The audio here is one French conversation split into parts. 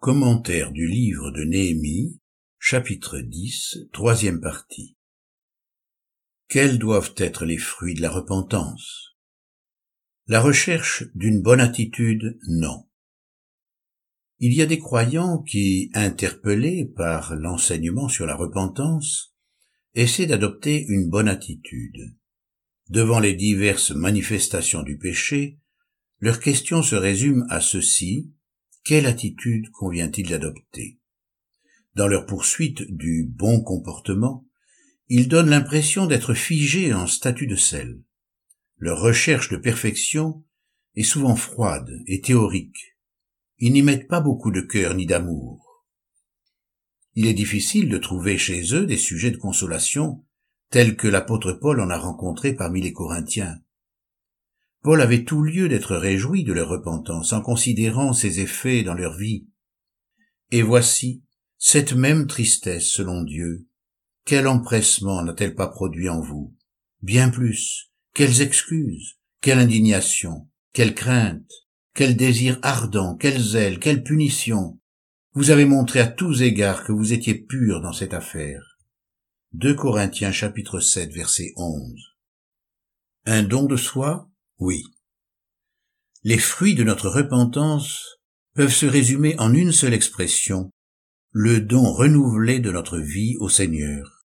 Commentaire du livre de Néhémie, chapitre 10, troisième partie. Quels doivent être les fruits de la repentance? La recherche d'une bonne attitude, non. Il y a des croyants qui, interpellés par l'enseignement sur la repentance, essaient d'adopter une bonne attitude. Devant les diverses manifestations du péché, leur question se résume à ceci quelle attitude convient-il d'adopter? Dans leur poursuite du bon comportement, ils donnent l'impression d'être figés en statut de sel. Leur recherche de perfection est souvent froide et théorique. Ils n'y mettent pas beaucoup de cœur ni d'amour. Il est difficile de trouver chez eux des sujets de consolation tels que l'apôtre Paul en a rencontré parmi les Corinthiens. Paul avait tout lieu d'être réjoui de leur repentance en considérant ses effets dans leur vie. Et voici, cette même tristesse selon Dieu, quel empressement n'a-t-elle pas produit en vous? Bien plus, quelles excuses, quelle indignation, quelle crainte, quel désir ardent, quel zèle, quelle punition. Vous avez montré à tous égards que vous étiez pur dans cette affaire. 2 Corinthiens chapitre 7 verset 11. Un don de soi? Oui. Les fruits de notre repentance peuvent se résumer en une seule expression, le don renouvelé de notre vie au Seigneur.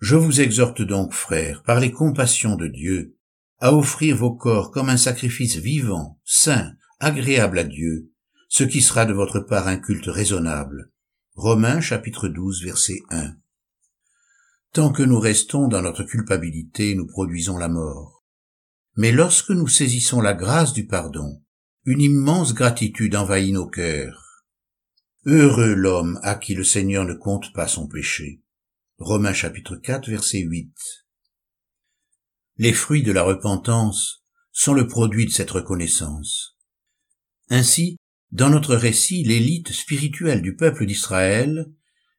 Je vous exhorte donc, frères, par les compassions de Dieu, à offrir vos corps comme un sacrifice vivant, saint, agréable à Dieu, ce qui sera de votre part un culte raisonnable. Romains chapitre 12 verset 1. Tant que nous restons dans notre culpabilité, nous produisons la mort. Mais lorsque nous saisissons la grâce du pardon, une immense gratitude envahit nos cœurs. Heureux l'homme à qui le Seigneur ne compte pas son péché. Romains chapitre 4 verset 8. Les fruits de la repentance sont le produit de cette reconnaissance. Ainsi, dans notre récit, l'élite spirituelle du peuple d'Israël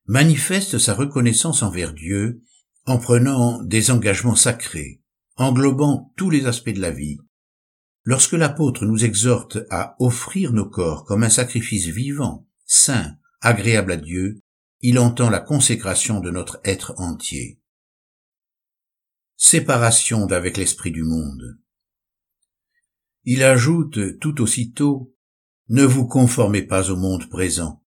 manifeste sa reconnaissance envers Dieu en prenant des engagements sacrés, englobant tous les aspects de la vie. Lorsque l'apôtre nous exhorte à offrir nos corps comme un sacrifice vivant, saint, agréable à Dieu, il entend la consécration de notre être entier. Séparation d'avec l'esprit du monde. Il ajoute tout aussitôt, Ne vous conformez pas au monde présent,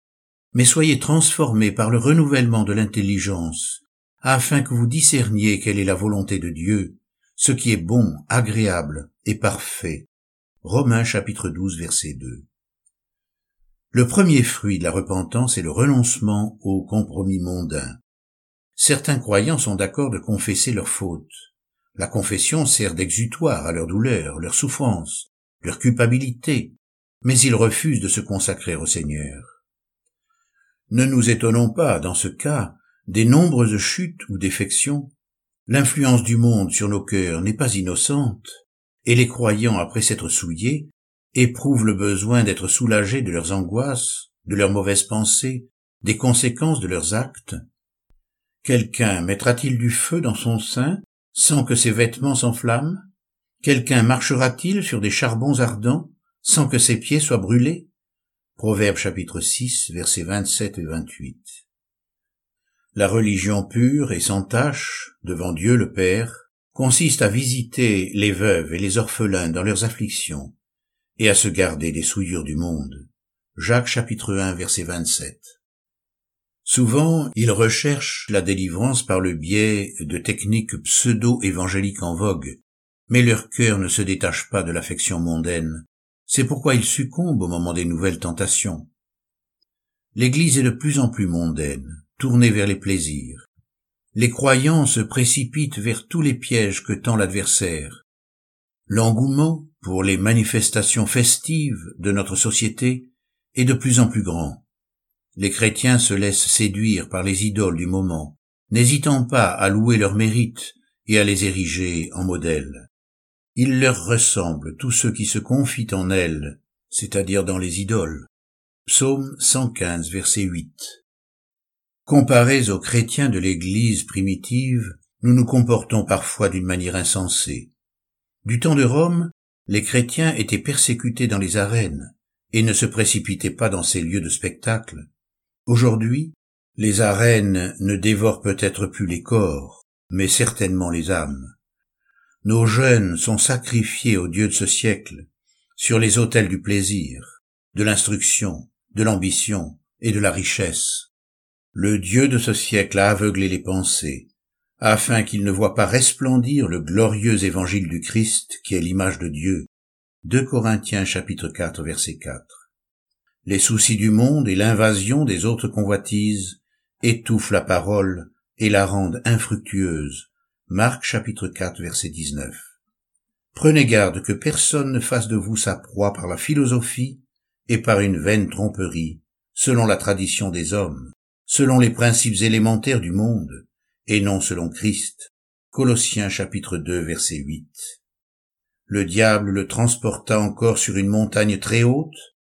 mais soyez transformés par le renouvellement de l'intelligence, afin que vous discerniez quelle est la volonté de Dieu, ce qui est bon, agréable et parfait. Romains chapitre 12 verset 2. Le premier fruit de la repentance est le renoncement au compromis mondain. Certains croyants sont d'accord de confesser leurs fautes. La confession sert d'exutoire à leur douleur, leur souffrance, leur culpabilité, mais ils refusent de se consacrer au Seigneur. Ne nous étonnons pas, dans ce cas, des nombreuses chutes ou défections L'influence du monde sur nos cœurs n'est pas innocente, et les croyants, après s'être souillés, éprouvent le besoin d'être soulagés de leurs angoisses, de leurs mauvaises pensées, des conséquences de leurs actes. Quelqu'un mettra-t-il du feu dans son sein sans que ses vêtements s'enflamment? Quelqu'un marchera-t-il sur des charbons ardents sans que ses pieds soient brûlés? Proverbe chapitre 6 versets 27 et 28. La religion pure et sans tache, devant Dieu le Père, consiste à visiter les veuves et les orphelins dans leurs afflictions, et à se garder des souillures du monde. Jacques chapitre 1 verset 27. Souvent, ils recherchent la délivrance par le biais de techniques pseudo-évangéliques en vogue, mais leur cœur ne se détache pas de l'affection mondaine. C'est pourquoi ils succombent au moment des nouvelles tentations. L'Église est de plus en plus mondaine, tournés vers les plaisirs. Les croyants se précipitent vers tous les pièges que tend l'adversaire. L'engouement pour les manifestations festives de notre société est de plus en plus grand. Les chrétiens se laissent séduire par les idoles du moment, n'hésitant pas à louer leurs mérites et à les ériger en modèles. Il leur ressemble tous ceux qui se confient en elles, c'est-à-dire dans les idoles. Psaume 115, verset 8. Comparés aux chrétiens de l'Église primitive, nous nous comportons parfois d'une manière insensée. Du temps de Rome, les chrétiens étaient persécutés dans les arènes, et ne se précipitez pas dans ces lieux de spectacle. Aujourd'hui, les arènes ne dévorent peut-être plus les corps, mais certainement les âmes. Nos jeunes sont sacrifiés aux dieux de ce siècle, sur les autels du plaisir, de l'instruction, de l'ambition et de la richesse. Le Dieu de ce siècle a aveuglé les pensées, afin qu'ils ne voient pas resplendir le glorieux évangile du Christ qui est l'image de Dieu. 2 Corinthiens chapitre 4 verset 4. Les soucis du monde et l'invasion des autres convoitises étouffent la parole et la rendent infructueuse. Marc chapitre 4 verset 19. Prenez garde que personne ne fasse de vous sa proie par la philosophie et par une vaine tromperie, selon la tradition des hommes, selon les principes élémentaires du monde, et non selon Christ. Colossiens chapitre 2 verset 8. Le diable le transporta encore sur une montagne très haute,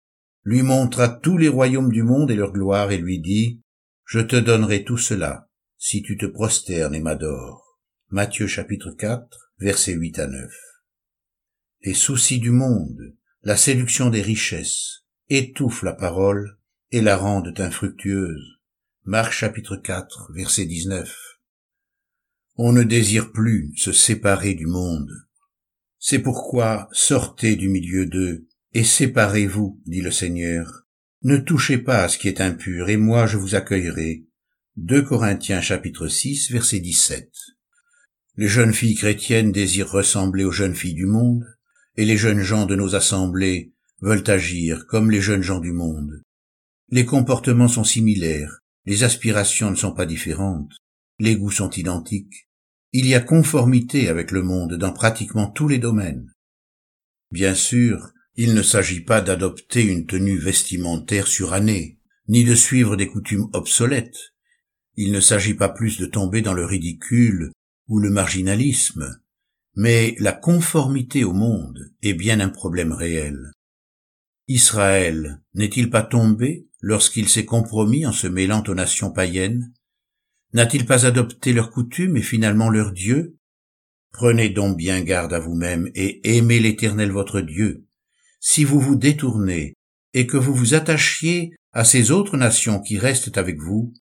lui montra tous les royaumes du monde et leur gloire, et lui dit, Je te donnerai tout cela, si tu te prosternes et m'adores. Matthieu chapitre 4, versets 8 à 9. Les soucis du monde, la séduction des richesses, étouffent la parole et la rendent infructueuse. Marc chapitre 4, verset 19. On ne désire plus se séparer du monde. C'est pourquoi sortez du milieu d'eux et séparez-vous, dit le Seigneur. Ne touchez pas à ce qui est impur, et moi je vous accueillerai. 2 Corinthiens chapitre 6 verset 17. Les jeunes filles chrétiennes désirent ressembler aux jeunes filles du monde, et les jeunes gens de nos assemblées veulent agir comme les jeunes gens du monde. Les comportements sont similaires, les aspirations ne sont pas différentes, les goûts sont identiques. Il y a conformité avec le monde dans pratiquement tous les domaines. Bien sûr, il ne s'agit pas d'adopter une tenue vestimentaire surannée, ni de suivre des coutumes obsolètes. Il ne s'agit pas plus de tomber dans le ridicule ou le marginalisme, mais la conformité au monde est bien un problème réel. Israël n'est-il pas tombé lorsqu'il s'est compromis en se mêlant aux nations païennes. N'a-t-il pas adopté leurs coutumes et finalement leur Dieu Prenez donc bien garde à vous-même et aimez l'Éternel votre Dieu, si vous vous détournez et que vous vous attachiez à ces autres nations qui restent avec vous,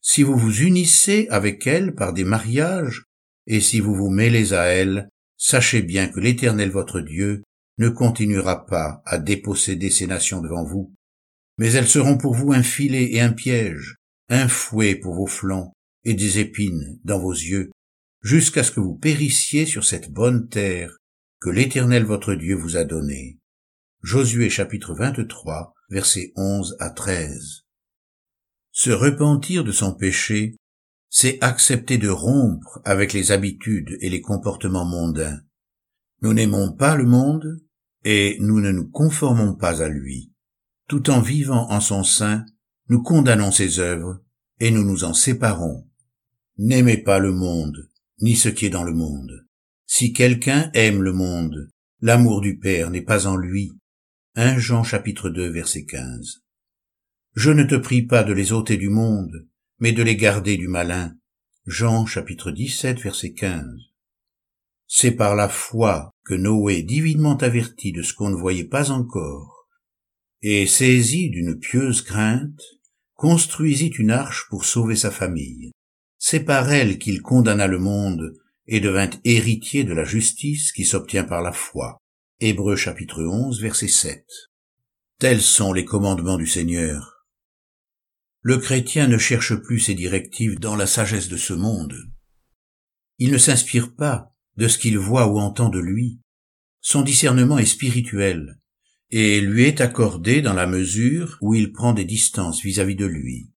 si vous vous unissez avec elles par des mariages, et si vous vous mêlez à elles, sachez bien que l'Éternel votre Dieu ne continuera pas à déposséder ces nations devant vous, mais elles seront pour vous un filet et un piège, un fouet pour vos flancs et des épines dans vos yeux, jusqu'à ce que vous périssiez sur cette bonne terre que l'Éternel votre Dieu vous a donnée. Josué chapitre 23, versets 11 à 13. Se repentir de son péché, c'est accepter de rompre avec les habitudes et les comportements mondains. Nous n'aimons pas le monde et nous ne nous conformons pas à lui. Tout en vivant en son sein, nous condamnons ses œuvres et nous nous en séparons. N'aimez pas le monde, ni ce qui est dans le monde. Si quelqu'un aime le monde, l'amour du Père n'est pas en lui. 1 Jean chapitre 2 verset 15. Je ne te prie pas de les ôter du monde, mais de les garder du malin. Jean chapitre 17 verset 15. C'est par la foi que Noé, divinement averti de ce qu'on ne voyait pas encore, et saisi d'une pieuse crainte, construisit une arche pour sauver sa famille. C'est par elle qu'il condamna le monde et devint héritier de la justice qui s'obtient par la foi. Hébreux chapitre 11 verset 7. Tels sont les commandements du Seigneur. Le chrétien ne cherche plus ses directives dans la sagesse de ce monde. Il ne s'inspire pas de ce qu'il voit ou entend de lui. Son discernement est spirituel et lui est accordé dans la mesure où il prend des distances vis-à-vis -vis de lui.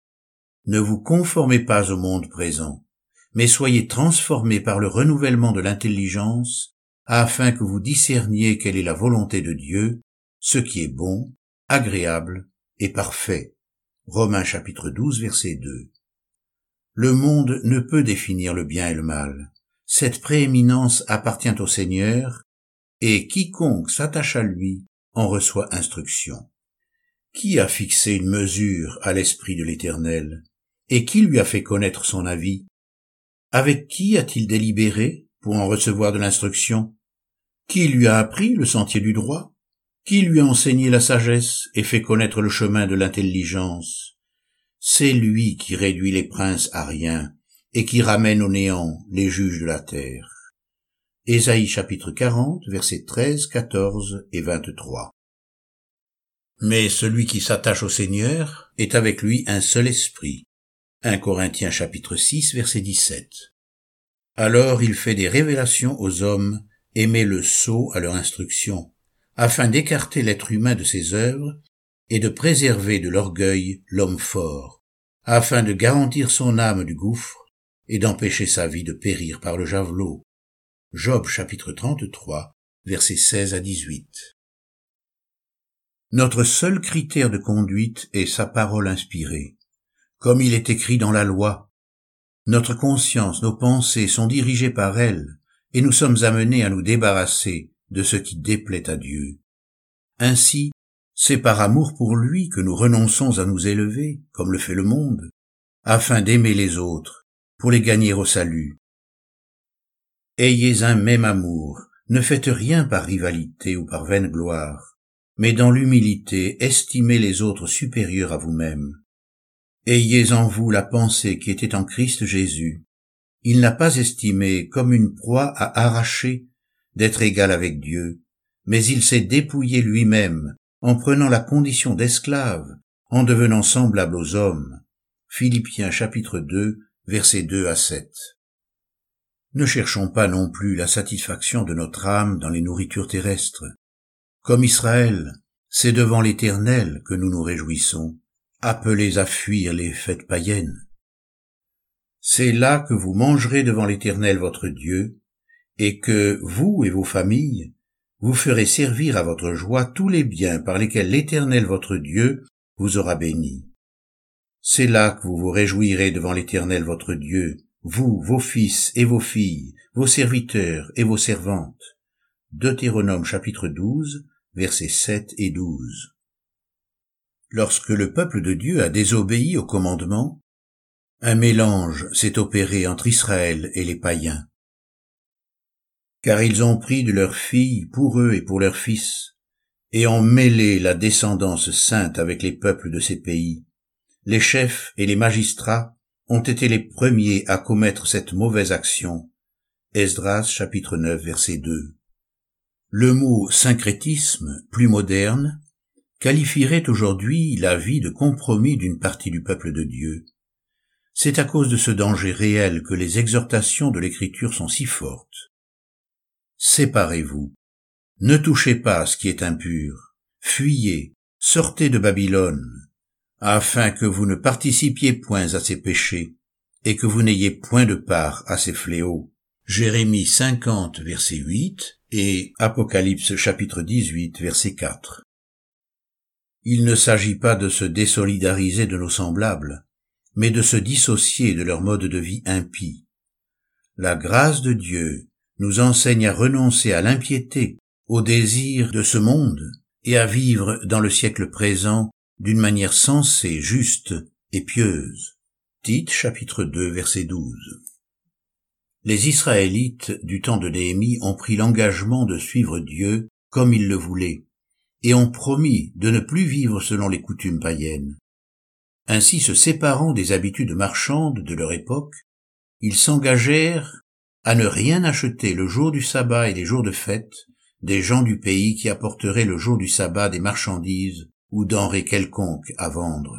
Ne vous conformez pas au monde présent, mais soyez transformés par le renouvellement de l'intelligence afin que vous discerniez quelle est la volonté de Dieu, ce qui est bon, agréable et parfait. Romains chapitre 12 verset 2. Le monde ne peut définir le bien et le mal. Cette prééminence appartient au Seigneur, et quiconque s'attache à lui en reçoit instruction. Qui a fixé une mesure à l'Esprit de l'Éternel, et qui lui a fait connaître son avis? Avec qui a-t-il délibéré pour en recevoir de l'instruction? Qui lui a appris le sentier du droit? Qui lui a enseigné la sagesse et fait connaître le chemin de l'intelligence? C'est lui qui réduit les princes à rien et qui ramène au néant les juges de la terre. Ésaïe chapitre 40, versets 13, 14 et 23. Mais celui qui s'attache au Seigneur est avec lui un seul esprit. 1 Corinthiens chapitre 6 verset 17. Alors il fait des révélations aux hommes et met le sceau à leur instruction, afin d'écarter l'être humain de ses œuvres et de préserver de l'orgueil l'homme fort, afin de garantir son âme du gouffre et d'empêcher sa vie de périr par le javelot. Job chapitre 33 versets 16 à 18. Notre seul critère de conduite est sa parole inspirée comme il est écrit dans la loi. Notre conscience, nos pensées sont dirigées par elle, et nous sommes amenés à nous débarrasser de ce qui déplaît à Dieu. Ainsi, c'est par amour pour lui que nous renonçons à nous élever, comme le fait le monde, afin d'aimer les autres, pour les gagner au salut. Ayez un même amour, ne faites rien par rivalité ou par vaine gloire, mais dans l'humilité estimez les autres supérieurs à vous-même. Ayez en vous la pensée qui était en Christ Jésus. Il n'a pas estimé comme une proie à arracher d'être égal avec Dieu, mais il s'est dépouillé lui-même en prenant la condition d'esclave, en devenant semblable aux hommes. Philippiens chapitre 2, versets 2 à 7. Ne cherchons pas non plus la satisfaction de notre âme dans les nourritures terrestres. Comme Israël, c'est devant l'Éternel que nous nous réjouissons appelés à fuir les fêtes païennes. C'est là que vous mangerez devant l'Éternel votre Dieu, et que vous et vos familles, vous ferez servir à votre joie tous les biens par lesquels l'Éternel votre Dieu vous aura béni. C'est là que vous vous réjouirez devant l'Éternel votre Dieu, vous, vos fils et vos filles, vos serviteurs et vos servantes. Deutéronome chapitre 12, versets 7 et 12. Lorsque le peuple de Dieu a désobéi au commandement, un mélange s'est opéré entre Israël et les païens. Car ils ont pris de leurs filles pour eux et pour leurs fils, et ont mêlé la descendance sainte avec les peuples de ces pays. Les chefs et les magistrats ont été les premiers à commettre cette mauvaise action. Esdras chapitre 9 verset 2. Le mot syncrétisme, plus moderne, qualifierait aujourd'hui la vie de compromis d'une partie du peuple de Dieu. C'est à cause de ce danger réel que les exhortations de l'Écriture sont si fortes. Séparez-vous. Ne touchez pas ce qui est impur. Fuyez. Sortez de Babylone, afin que vous ne participiez point à ses péchés, et que vous n'ayez point de part à ses fléaux. Jérémie 50, verset 8 et Apocalypse chapitre 18, verset 4. Il ne s'agit pas de se désolidariser de nos semblables, mais de se dissocier de leur mode de vie impie. La grâce de Dieu nous enseigne à renoncer à l'impiété, au désir de ce monde, et à vivre dans le siècle présent d'une manière sensée, juste et pieuse. Tite chapitre 2 verset 12. Les Israélites du temps de Néhémie ont pris l'engagement de suivre Dieu comme il le voulait, et ont promis de ne plus vivre selon les coutumes païennes. Ainsi se séparant des habitudes marchandes de leur époque, ils s'engagèrent à ne rien acheter le jour du sabbat et les jours de fête des gens du pays qui apporteraient le jour du sabbat des marchandises ou denrées quelconques à vendre.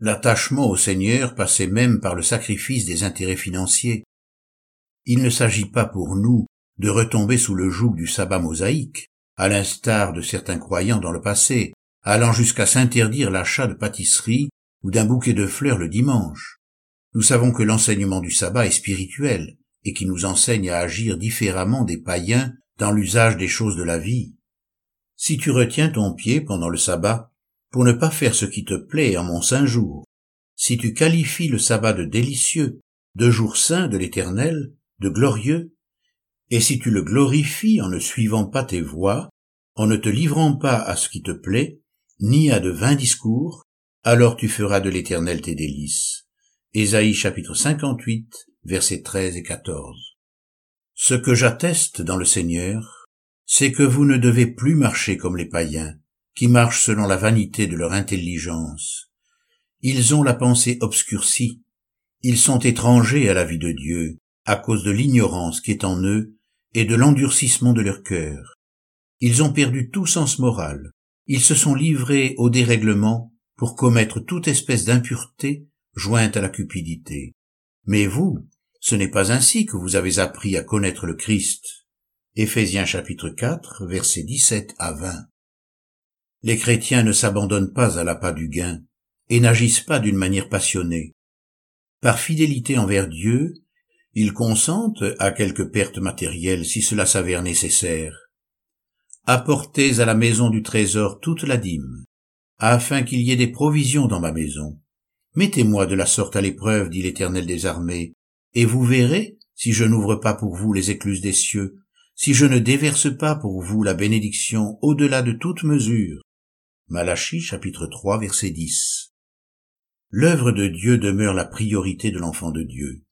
L'attachement au Seigneur passait même par le sacrifice des intérêts financiers. Il ne s'agit pas pour nous de retomber sous le joug du sabbat mosaïque, à l'instar de certains croyants dans le passé, allant jusqu'à s'interdire l'achat de pâtisseries ou d'un bouquet de fleurs le dimanche. Nous savons que l'enseignement du sabbat est spirituel et qui nous enseigne à agir différemment des païens dans l'usage des choses de la vie. Si tu retiens ton pied pendant le sabbat pour ne pas faire ce qui te plaît en mon saint jour, si tu qualifies le sabbat de délicieux, de jour saint de l'éternel, de glorieux, et si tu le glorifies en ne suivant pas tes voies, en ne te livrant pas à ce qui te plaît, ni à de vains discours, alors tu feras de l'éternel tes délices. Ésaïe chapitre 58, versets 13 et 14. Ce que j'atteste dans le Seigneur, c'est que vous ne devez plus marcher comme les païens, qui marchent selon la vanité de leur intelligence. Ils ont la pensée obscurcie, ils sont étrangers à la vie de Dieu, à cause de l'ignorance qui est en eux et de l'endurcissement de leur cœur. Ils ont perdu tout sens moral, ils se sont livrés au dérèglement pour commettre toute espèce d'impureté jointe à la cupidité. Mais vous, ce n'est pas ainsi que vous avez appris à connaître le Christ. Éphésiens chapitre 4, versets 17 à 20. Les chrétiens ne s'abandonnent pas à l'appât du gain et n'agissent pas d'une manière passionnée. Par fidélité envers Dieu, ils consentent à quelques pertes matérielles si cela s'avère nécessaire. Apportez à la maison du trésor toute la dîme, afin qu'il y ait des provisions dans ma maison. Mettez-moi de la sorte à l'épreuve, dit l'Éternel des armées, et vous verrez si je n'ouvre pas pour vous les écluses des cieux, si je ne déverse pas pour vous la bénédiction au-delà de toute mesure. Malachie chapitre 3 verset 10. L'œuvre de Dieu demeure la priorité de l'enfant de Dieu.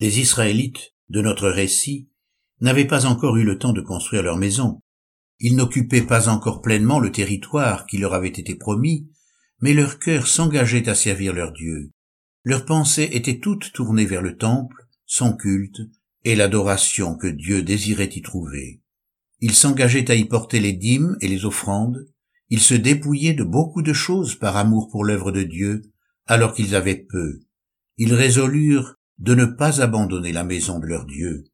Les Israélites de notre récit n'avaient pas encore eu le temps de construire leur maison. Ils n'occupaient pas encore pleinement le territoire qui leur avait été promis, mais leur cœur s'engageait à servir leur Dieu. Leurs pensées étaient toutes tournées vers le temple, son culte et l'adoration que Dieu désirait y trouver. Ils s'engageaient à y porter les dîmes et les offrandes, ils se dépouillaient de beaucoup de choses par amour pour l'œuvre de Dieu, alors qu'ils avaient peu. Ils résolurent de ne pas abandonner la maison de leur Dieu.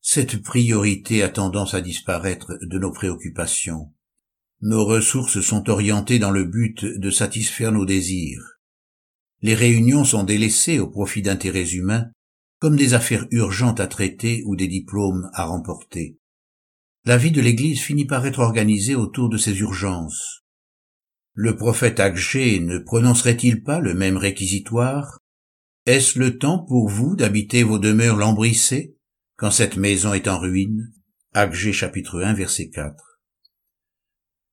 Cette priorité a tendance à disparaître de nos préoccupations. Nos ressources sont orientées dans le but de satisfaire nos désirs. Les réunions sont délaissées au profit d'intérêts humains, comme des affaires urgentes à traiter ou des diplômes à remporter. La vie de l'Église finit par être organisée autour de ces urgences. Le prophète Agé ne prononcerait-il pas le même réquisitoire Est-ce le temps pour vous d'habiter vos demeures lambrissées quand cette maison est en ruine? Agé chapitre 1 verset 4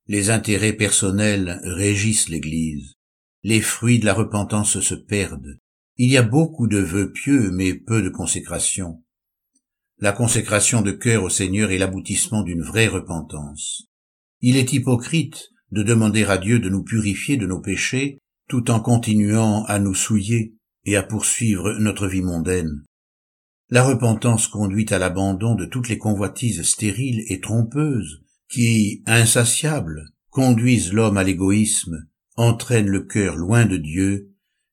Les intérêts personnels régissent l'Église. Les fruits de la repentance se perdent. Il y a beaucoup de vœux pieux, mais peu de consécration. La consécration de cœur au Seigneur est l'aboutissement d'une vraie repentance. Il est hypocrite de demander à Dieu de nous purifier de nos péchés tout en continuant à nous souiller et à poursuivre notre vie mondaine. La repentance conduit à l'abandon de toutes les convoitises stériles et trompeuses qui, insatiables, conduisent l'homme à l'égoïsme, entraînent le cœur loin de Dieu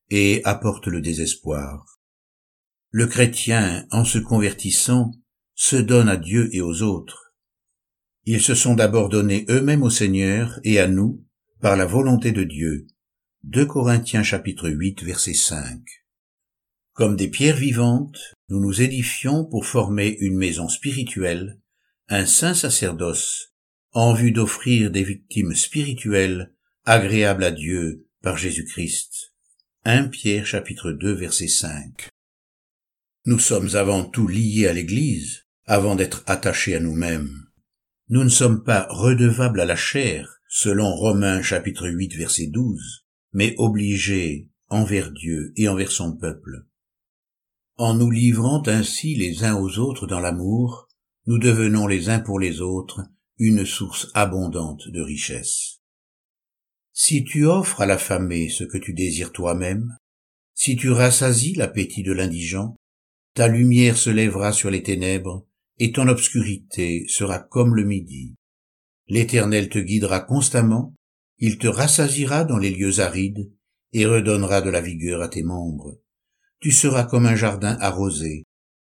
et apportent le désespoir. Le chrétien, en se convertissant, se donne à Dieu et aux autres. Ils se sont d'abord donnés eux-mêmes au Seigneur et à nous par la volonté de Dieu. 2 Corinthiens chapitre 8 verset 5. Comme des pierres vivantes, nous nous édifions pour former une maison spirituelle, un saint sacerdoce, en vue d'offrir des victimes spirituelles agréables à Dieu par Jésus-Christ. 1 Pierre chapitre 2 verset 5. Nous sommes avant tout liés à l'Église, avant d'être attachés à nous-mêmes. Nous ne sommes pas redevables à la chair, selon Romains chapitre 8 verset 12, mais obligés envers Dieu et envers son peuple. En nous livrant ainsi les uns aux autres dans l'amour, nous devenons les uns pour les autres une source abondante de richesse. Si tu offres à l'affamé ce que tu désires toi-même, si tu rassasies l'appétit de l'indigent, ta lumière se lèvera sur les ténèbres, et ton obscurité sera comme le midi. L'Éternel te guidera constamment, il te rassasiera dans les lieux arides, et redonnera de la vigueur à tes membres tu seras comme un jardin arrosé,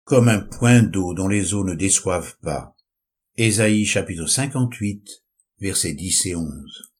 comme un point d'eau dont les eaux ne déçoivent pas. Ésaïe chapitre 58, versets 10 et 11.